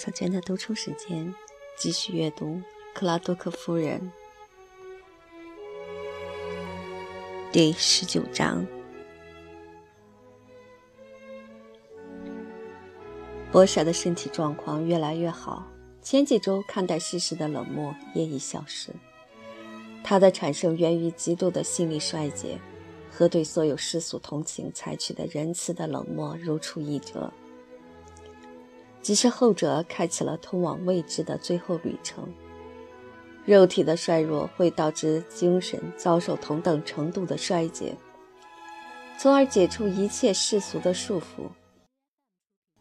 小娟的读书时间，继续阅读《克拉多克夫人》第十九章。博舍的身体状况越来越好，前几周看待世事的冷漠也已消失。他的产生源于极度的心理衰竭，和对所有世俗同情采取的仁慈的冷漠如出一辙。即使后者开启了通往未知的最后旅程，肉体的衰弱会导致精神遭受同等程度的衰竭，从而解除一切世俗的束缚。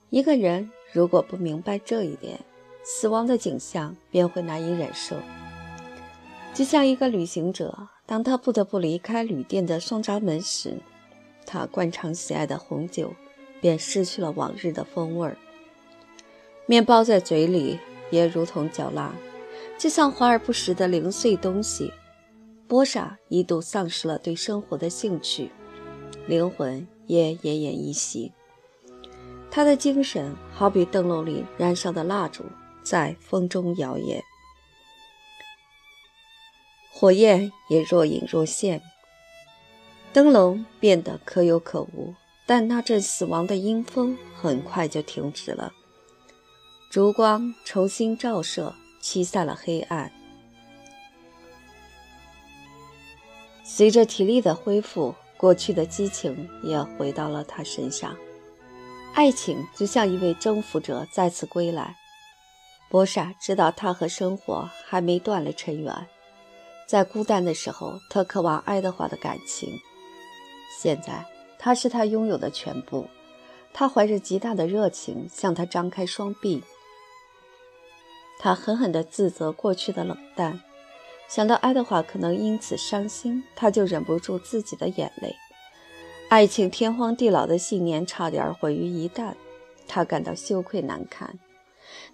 一个人如果不明白这一点，死亡的景象便会难以忍受。就像一个旅行者，当他不得不离开旅店的双闸门时，他惯常喜爱的红酒便失去了往日的风味儿。面包在嘴里也如同嚼蜡，就像华而不实的零碎东西。波莎一度丧失了对生活的兴趣，灵魂也奄奄一息。他的精神好比灯笼里燃烧的蜡烛，在风中摇曳，火焰也若隐若现。灯笼变得可有可无，但那阵死亡的阴风很快就停止了。烛光重新照射，驱散了黑暗。随着体力的恢复，过去的激情也回到了他身上。爱情就像一位征服者再次归来。波莎知道他和生活还没断了尘缘，在孤单的时候，他渴望爱德华的感情。现在，他是他拥有的全部。他怀着极大的热情向他张开双臂。他狠狠地自责过去的冷淡，想到爱德华可能因此伤心，他就忍不住自己的眼泪。爱情天荒地老的信念差点毁于一旦，他感到羞愧难堪。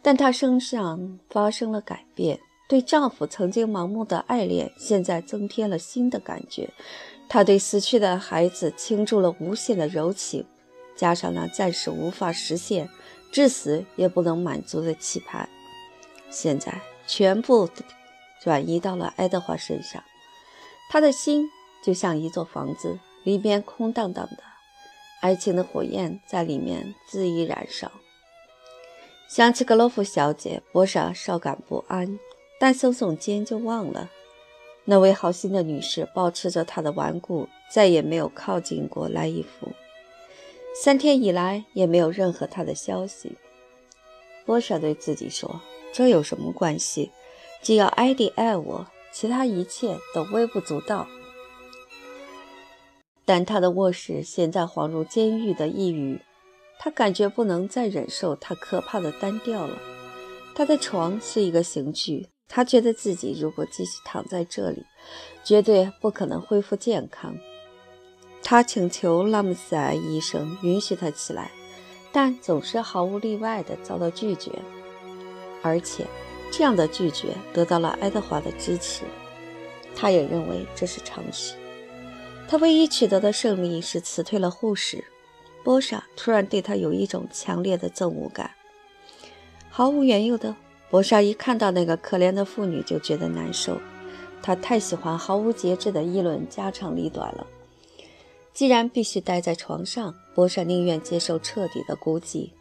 但她身上发生了改变，对丈夫曾经盲目的爱恋，现在增添了新的感觉。她对死去的孩子倾注了无限的柔情，加上那暂时无法实现、至死也不能满足的期盼。现在全部转移到了爱德华身上，他的心就像一座房子，里面空荡荡的，爱情的火焰在里面恣意燃烧。想起格洛夫小姐，波莎稍感不安，但耸耸肩就忘了。那位好心的女士保持着她的顽固，再也没有靠近过莱伊夫。三天以来也没有任何他的消息。波莎对自己说。这有什么关系？只要艾迪爱我，其他一切都微不足道。但他的卧室现在恍如监狱的一隅，他感觉不能再忍受他可怕的单调了。他的床是一个刑具，他觉得自己如果继续躺在这里，绝对不可能恢复健康。他请求拉姆塞医生允许他起来，但总是毫无例外地遭到拒绝。而且，这样的拒绝得到了爱德华的支持，他也认为这是常识。他唯一取得的胜利是辞退了护士。波莎突然对他有一种强烈的憎恶感，毫无缘由的。波莎一看到那个可怜的妇女就觉得难受，他太喜欢毫无节制的议论家长里短了。既然必须待在床上，波莎宁愿接受彻底的孤寂。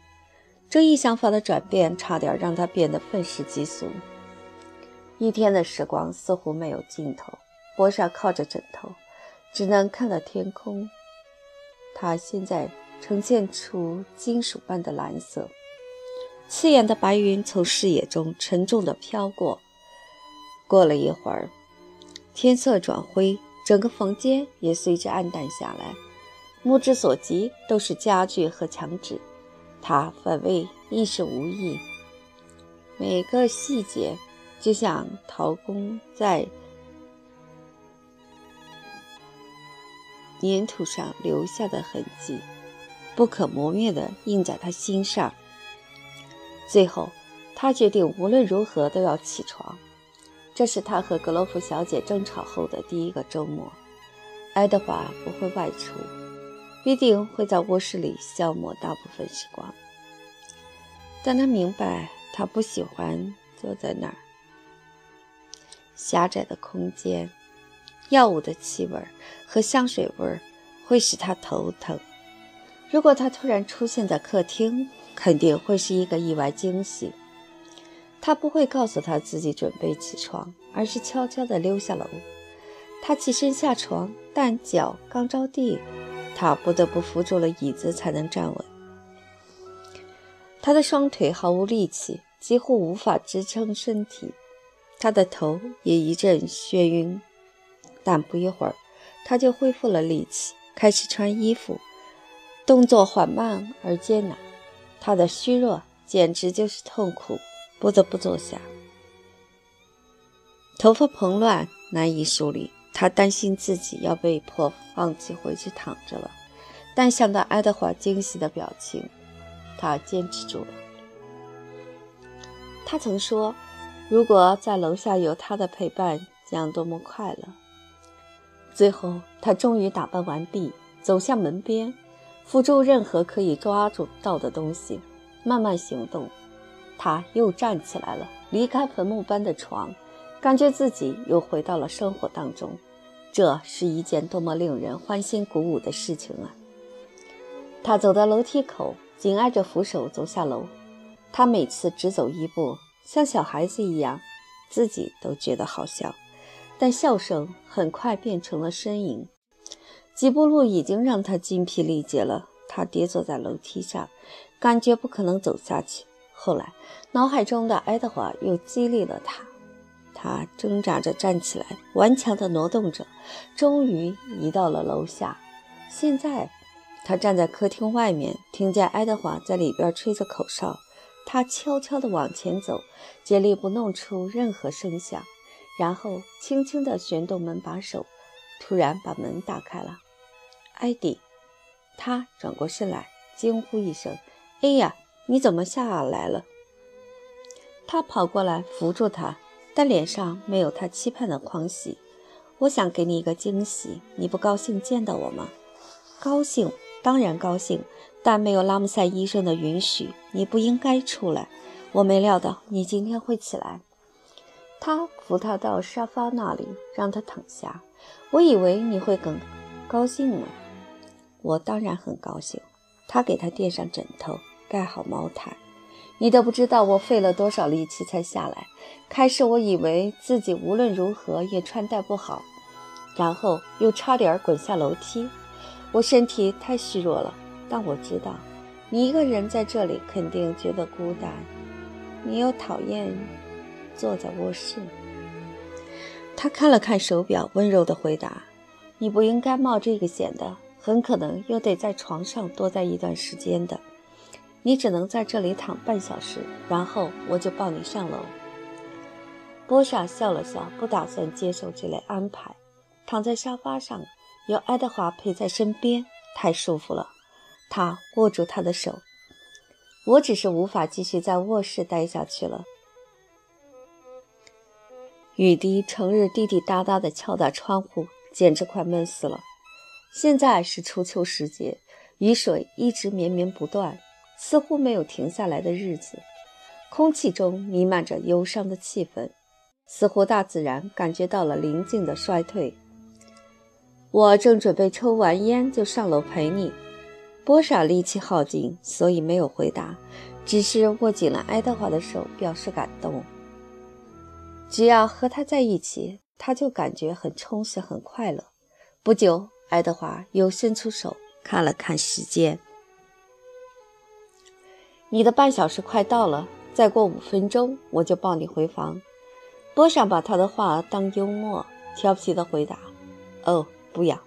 这一想法的转变，差点让他变得愤世嫉俗。一天的时光似乎没有尽头。波莎靠着枕头，只能看到天空。它现在呈现出金属般的蓝色，刺眼的白云从视野中沉重地飘过。过了一会儿，天色转灰，整个房间也随之暗淡下来。目之所及都是家具和墙纸。他反胃亦是无益，每个细节就像陶工在粘土上留下的痕迹，不可磨灭地印在他心上。最后，他决定无论如何都要起床。这是他和格罗夫小姐争吵后的第一个周末。爱德华不会外出。必定会在卧室里消磨大部分时光，但他明白，他不喜欢坐在那儿。狭窄的空间，药物的气味和香水味会使他头疼。如果他突然出现在客厅，肯定会是一个意外惊喜。他不会告诉他自己准备起床，而是悄悄地溜下楼。他起身下床，但脚刚着地，他不得不扶住了椅子才能站稳。他的双腿毫无力气，几乎无法支撑身体，他的头也一阵眩晕。但不一会儿，他就恢复了力气，开始穿衣服，动作缓慢而艰难。他的虚弱简直就是痛苦，不得不坐下。头发蓬乱，难以梳理。他担心自己要被迫放弃回去躺着了，但想到爱德华惊喜的表情，他坚持住了。他曾说：“如果在楼下有他的陪伴，将多么快乐！”最后，他终于打扮完毕，走向门边。扶住任何可以抓住到的东西，慢慢行动。他又站起来了，离开坟墓般的床，感觉自己又回到了生活当中。这是一件多么令人欢欣鼓舞的事情啊！他走到楼梯口，紧挨着扶手走下楼。他每次只走一步，像小孩子一样，自己都觉得好笑。但笑声很快变成了呻吟。几步路已经让他筋疲力竭了，他跌坐在楼梯上，感觉不可能走下去。后来，脑海中的爱德华又激励了他，他挣扎着站起来，顽强地挪动着，终于移到了楼下。现在，他站在客厅外面，听见爱德华在里边吹着口哨。他悄悄地往前走，竭力不弄出任何声响，然后轻轻地旋动门把手，突然把门打开了。艾迪，他转过身来，惊呼一声：“哎呀，你怎么下来了？”他跑过来扶住他，但脸上没有他期盼的狂喜。我想给你一个惊喜，你不高兴见到我吗？高兴，当然高兴，但没有拉姆塞医生的允许，你不应该出来。我没料到你今天会起来。他扶他到沙发那里，让他躺下。我以为你会更高兴呢。我当然很高兴。他给他垫上枕头，盖好毛毯。你都不知道我费了多少力气才下来。开始我以为自己无论如何也穿戴不好，然后又差点滚下楼梯。我身体太虚弱了。但我知道，你一个人在这里肯定觉得孤单。你又讨厌坐在卧室。他看了看手表，温柔地回答：“你不应该冒这个险的。”很可能又得在床上多待一段时间的，你只能在这里躺半小时，然后我就抱你上楼。波莎笑了笑，不打算接受这类安排。躺在沙发上，有爱德华陪在身边，太舒服了。他握住他的手，我只是无法继续在卧室待下去了。雨滴成日滴滴答答地敲打窗户，简直快闷死了。现在是初秋时节，雨水一直绵绵不断，似乎没有停下来的日子。空气中弥漫着忧伤的气氛，似乎大自然感觉到了临近的衰退。我正准备抽完烟就上楼陪你。波莎力气耗尽，所以没有回答，只是握紧了爱德华的手，表示感动。只要和他在一起，他就感觉很充实、很快乐。不久。爱德华又伸出手看了看时间，你的半小时快到了，再过五分钟我就抱你回房。波尚把他的话当幽默，调皮地回答：“哦，不要，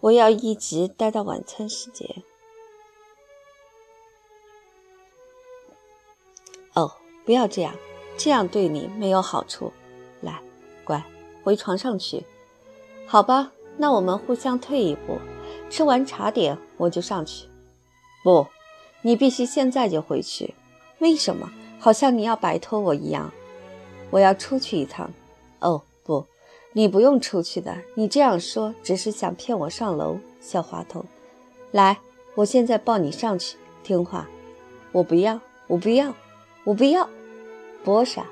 我要一直待到晚餐时间。”哦，不要这样，这样对你没有好处。来，乖，回床上去，好吧。那我们互相退一步，吃完茶点我就上去。不，你必须现在就回去。为什么？好像你要摆脱我一样。我要出去一趟。哦，不，你不用出去的。你这样说只是想骗我上楼，小滑头。来，我现在抱你上去。听话。我不要，我不要，我不要。波莎，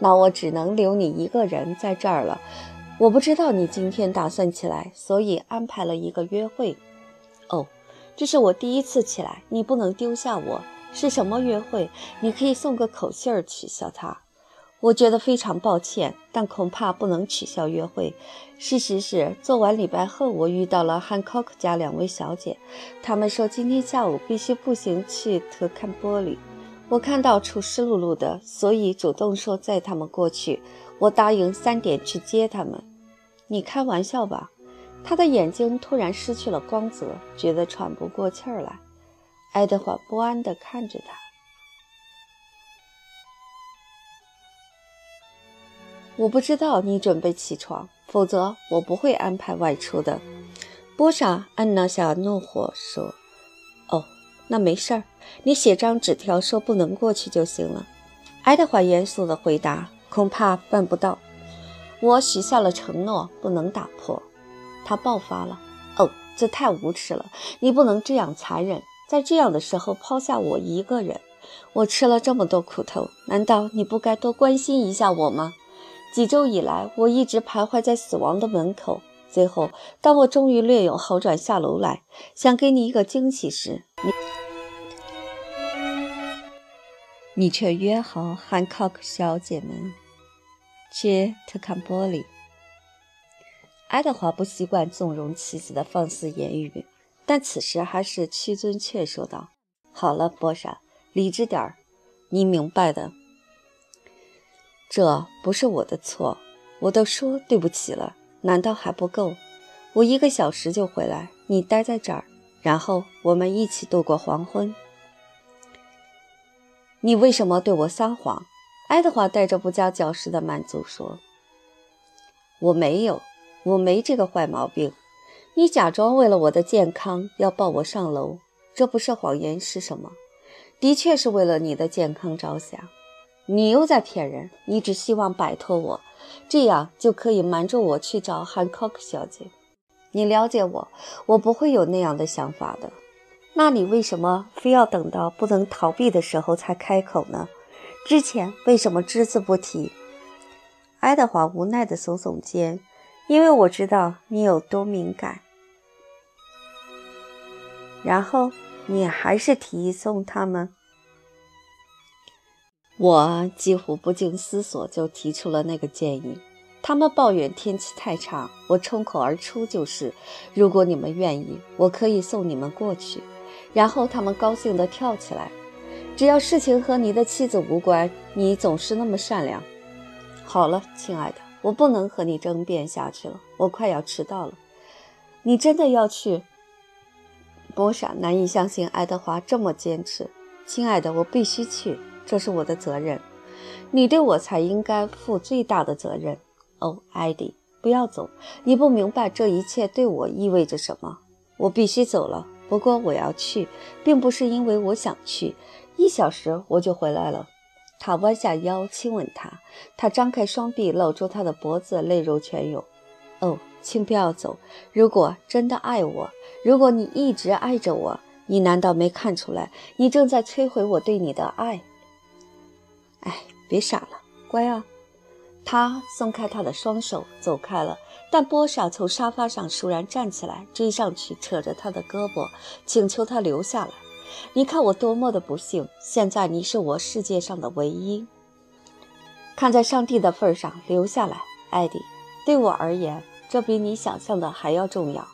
那我只能留你一个人在这儿了。我不知道你今天打算起来，所以安排了一个约会。这是我第一次起来，你不能丢下我。是什么约会？你可以送个口信儿取笑他。我觉得非常抱歉，但恐怕不能取消约会。事实是，做完礼拜后，我遇到了汉考克家两位小姐，他们说今天下午必须步行去特坎波里。我看到处湿漉漉的，所以主动说载他们过去。我答应三点去接他们。你开玩笑吧？他的眼睛突然失去了光泽，觉得喘不过气儿来。爱德华不安地看着他。我不知道你准备起床，否则我不会安排外出的。波莎按捺下怒火说：“哦，那没事儿，你写张纸条说不能过去就行了。”爱德华严肃地回答：“恐怕办不到，我许下了承诺，不能打破。”他爆发了：“哦，这太无耻了！你不能这样残忍，在这样的时候抛下我一个人。我吃了这么多苦头，难道你不该多关心一下我吗？”几周以来，我一直徘徊在死亡的门口。最后，当我终于略有好转，下楼来想给你一个惊喜时，你你却约好汉克小姐们去特坎波里。爱德华不习惯纵容妻子的放肆言语，但此时还是屈尊劝说道：“好了，波莎，理智点儿，你明白的。”这不是我的错，我都说对不起了，难道还不够？我一个小时就回来，你待在这儿，然后我们一起度过黄昏。你为什么对我撒谎？爱德华带着不加矫饰的满足说：“我没有，我没这个坏毛病。你假装为了我的健康要抱我上楼，这不是谎言是什么？的确是为了你的健康着想。”你又在骗人！你只希望摆脱我，这样就可以瞒着我去找汉考克小姐。你了解我，我不会有那样的想法的。那你为什么非要等到不能逃避的时候才开口呢？之前为什么只字不提？爱德华无奈地耸耸肩，因为我知道你有多敏感。然后你还是提议送他们。我几乎不经思索就提出了那个建议。他们抱怨天气太差，我冲口而出就是：“如果你们愿意，我可以送你们过去。”然后他们高兴地跳起来。只要事情和你的妻子无关，你总是那么善良。好了，亲爱的，我不能和你争辩下去了，我快要迟到了。你真的要去？波莎难以相信爱德华这么坚持。亲爱的，我必须去。这是我的责任，你对我才应该负最大的责任。哦，艾迪，不要走，你不明白这一切对我意味着什么。我必须走了，不过我要去，并不是因为我想去。一小时我就回来了。他弯下腰亲吻她，他张开双臂搂住她的脖子，泪如泉涌。哦，请不要走。如果真的爱我，如果你一直爱着我，你难道没看出来，你正在摧毁我对你的爱？哎，别傻了，乖啊！他松开他的双手，走开了。但波莎从沙发上倏然站起来，追上去，扯着他的胳膊，请求他留下来。你看我多么的不幸！现在你是我世界上的唯一。看在上帝的份上，留下来，艾迪。对我而言，这比你想象的还要重要。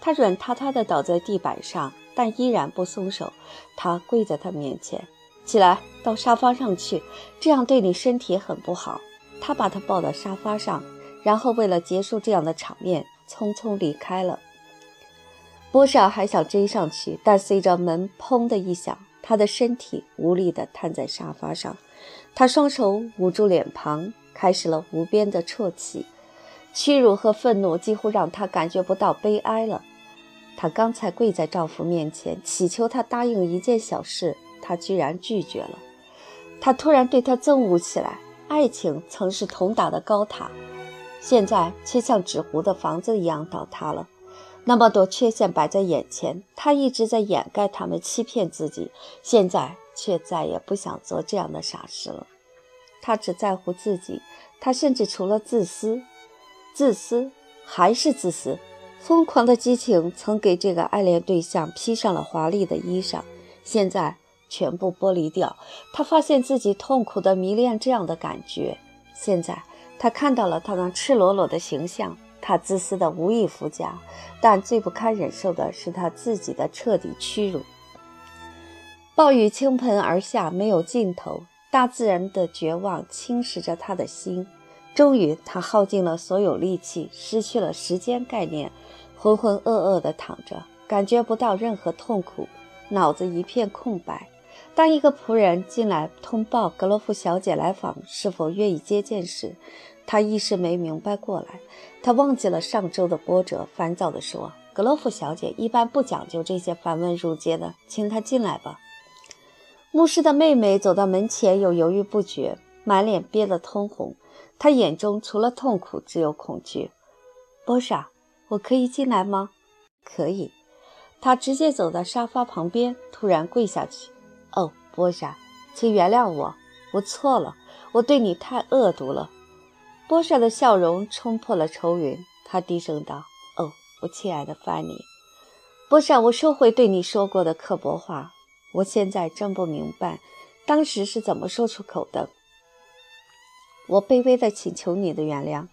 他软塌塌地倒在地板上，但依然不松手。他跪在他面前。起来，到沙发上去，这样对你身体很不好。他把她抱到沙发上，然后为了结束这样的场面，匆匆离开了。波莎还想追上去，但随着门“砰”的一响，他的身体无力地瘫在沙发上。他双手捂住脸庞，开始了无边的啜泣。屈辱和愤怒几乎让他感觉不到悲哀了。她刚才跪在丈夫面前，祈求他答应一件小事。他居然拒绝了，他突然对他憎恶起来。爱情曾是同打的高塔，现在却像纸糊的房子一样倒塌了。那么多缺陷摆在眼前，他一直在掩盖他们，欺骗自己，现在却再也不想做这样的傻事了。他只在乎自己，他甚至除了自私，自私还是自私。疯狂的激情曾给这个爱恋对象披上了华丽的衣裳，现在全部剥离掉。他发现自己痛苦的迷恋这样的感觉。现在他看到了他那赤裸裸的形象，他自私的无以复加。但最不堪忍受的是他自己的彻底屈辱。暴雨倾盆而下，没有尽头。大自然的绝望侵蚀着他的心。终于，他耗尽了所有力气，失去了时间概念。浑浑噩噩地躺着，感觉不到任何痛苦，脑子一片空白。当一个仆人进来通报格罗夫小姐来访，是否愿意接见时，他一时没明白过来。他忘记了上周的波折，烦躁地说：“格洛夫小姐一般不讲究这些繁文缛节的，请她进来吧。”牧师的妹妹走到门前，又犹豫不决，满脸憋得通红。她眼中除了痛苦，只有恐惧。波莎。我可以进来吗？可以。他直接走到沙发旁边，突然跪下去。哦，波莎，请原谅我，我错了，我对你太恶毒了。波莎的笑容冲破了愁云，他低声道：“哦，我亲爱的范尼，波莎，我收回对你说过的刻薄话。我现在真不明白，当时是怎么说出口的。我卑微地请求你的原谅，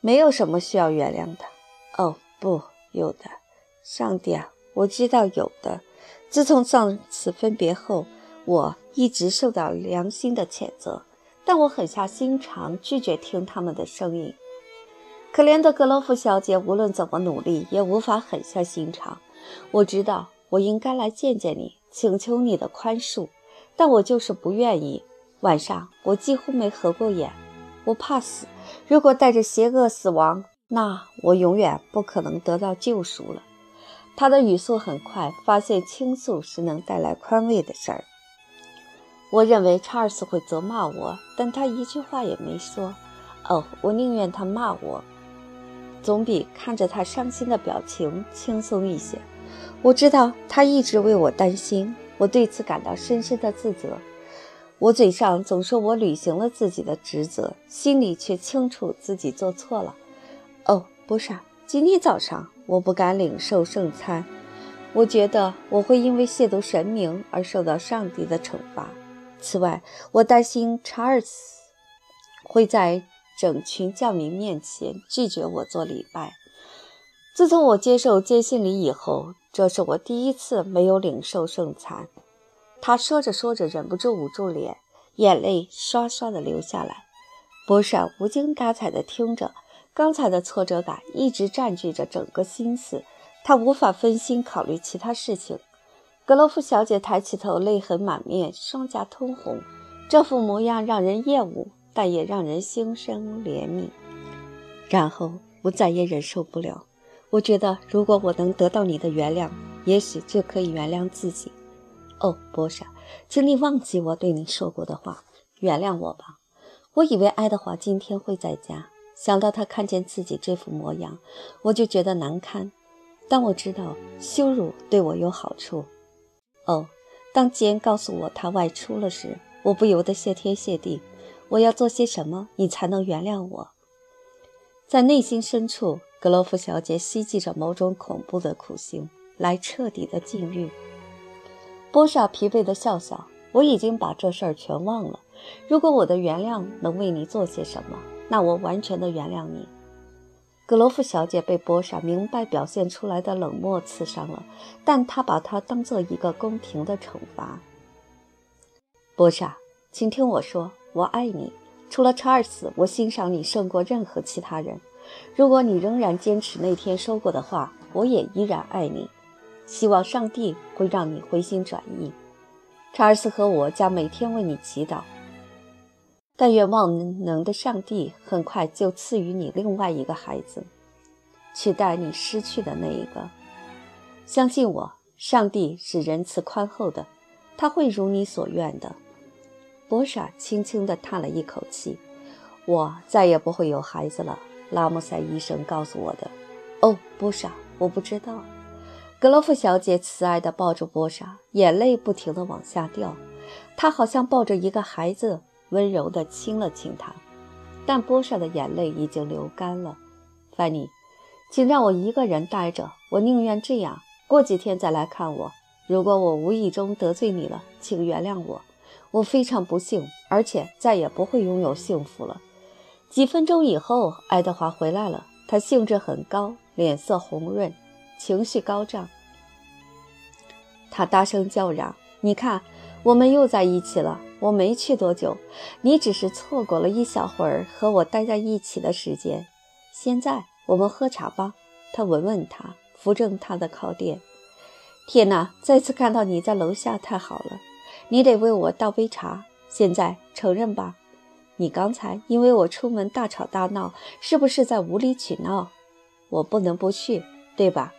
没有什么需要原谅的。”哦，不，有的，上帝啊，我知道有的。自从上次分别后，我一直受到良心的谴责，但我狠下心肠拒绝听他们的声音。可怜的格洛夫小姐，无论怎么努力，也无法狠下心肠。我知道我应该来见见你，请求你的宽恕，但我就是不愿意。晚上我几乎没合过眼，我怕死。如果带着邪恶死亡。那我永远不可能得到救赎了。他的语速很快，发现倾诉是能带来宽慰的事儿。我认为查尔斯会责骂我，但他一句话也没说。哦，我宁愿他骂我，总比看着他伤心的表情轻松一些。我知道他一直为我担心，我对此感到深深的自责。我嘴上总说我履行了自己的职责，心里却清楚自己做错了。哦，不是，今天早上我不敢领受圣餐，我觉得我会因为亵渎神明而受到上帝的惩罚。此外，我担心查尔斯会在整群教民面前拒绝我做礼拜。自从我接受接信礼以后，这是我第一次没有领受圣餐。他说着说着，忍不住捂住脸，眼泪刷刷的流下来。波莎无精打采地听着。刚才的挫折感一直占据着整个心思，他无法分心考虑其他事情。格罗夫小姐抬起头，泪痕满面，双颊通红，这副模样让人厌恶，但也让人心生怜悯。然后我再也忍受不了，我觉得如果我能得到你的原谅，也许就可以原谅自己。哦，波莎，请你忘记我对你说过的话，原谅我吧。我以为爱德华今天会在家。想到他看见自己这副模样，我就觉得难堪。但我知道羞辱对我有好处。哦，当吉恩告诉我他外出了时，我不由得谢天谢地。我要做些什么，你才能原谅我？在内心深处，格罗夫小姐希冀着某种恐怖的苦刑，来彻底的禁欲。波莎疲惫的笑笑，我已经把这事儿全忘了。如果我的原谅能为你做些什么？那我完全的原谅你。格罗夫小姐被波莎明白表现出来的冷漠刺伤了，但她把它当做一个公平的惩罚。波莎，请听我说，我爱你。除了查尔斯，我欣赏你胜过任何其他人。如果你仍然坚持那天说过的话，我也依然爱你。希望上帝会让你回心转意。查尔斯和我将每天为你祈祷。但愿万能的上帝很快就赐予你另外一个孩子，取代你失去的那一个。相信我，上帝是仁慈宽厚的，他会如你所愿的。波莎轻轻地叹了一口气：“我再也不会有孩子了。”拉姆塞医生告诉我的。哦，波莎，我不知道。格罗夫小姐慈爱地抱着波莎，眼泪不停地往下掉。她好像抱着一个孩子。温柔地亲了亲他，但波莎的眼泪已经流干了。范尼，请让我一个人待着，我宁愿这样。过几天再来看我。如果我无意中得罪你了，请原谅我。我非常不幸，而且再也不会拥有幸福了。几分钟以后，爱德华回来了，他兴致很高，脸色红润，情绪高涨。他大声叫嚷：“你看，我们又在一起了！我没去多久，你只是错过了一小会儿和我待在一起的时间。现在我们喝茶吧。”他吻吻她，扶正她的靠垫。天哪！再次看到你在楼下，太好了！你得为我倒杯茶。现在承认吧，你刚才因为我出门大吵大闹，是不是在无理取闹？我不能不去，对吧？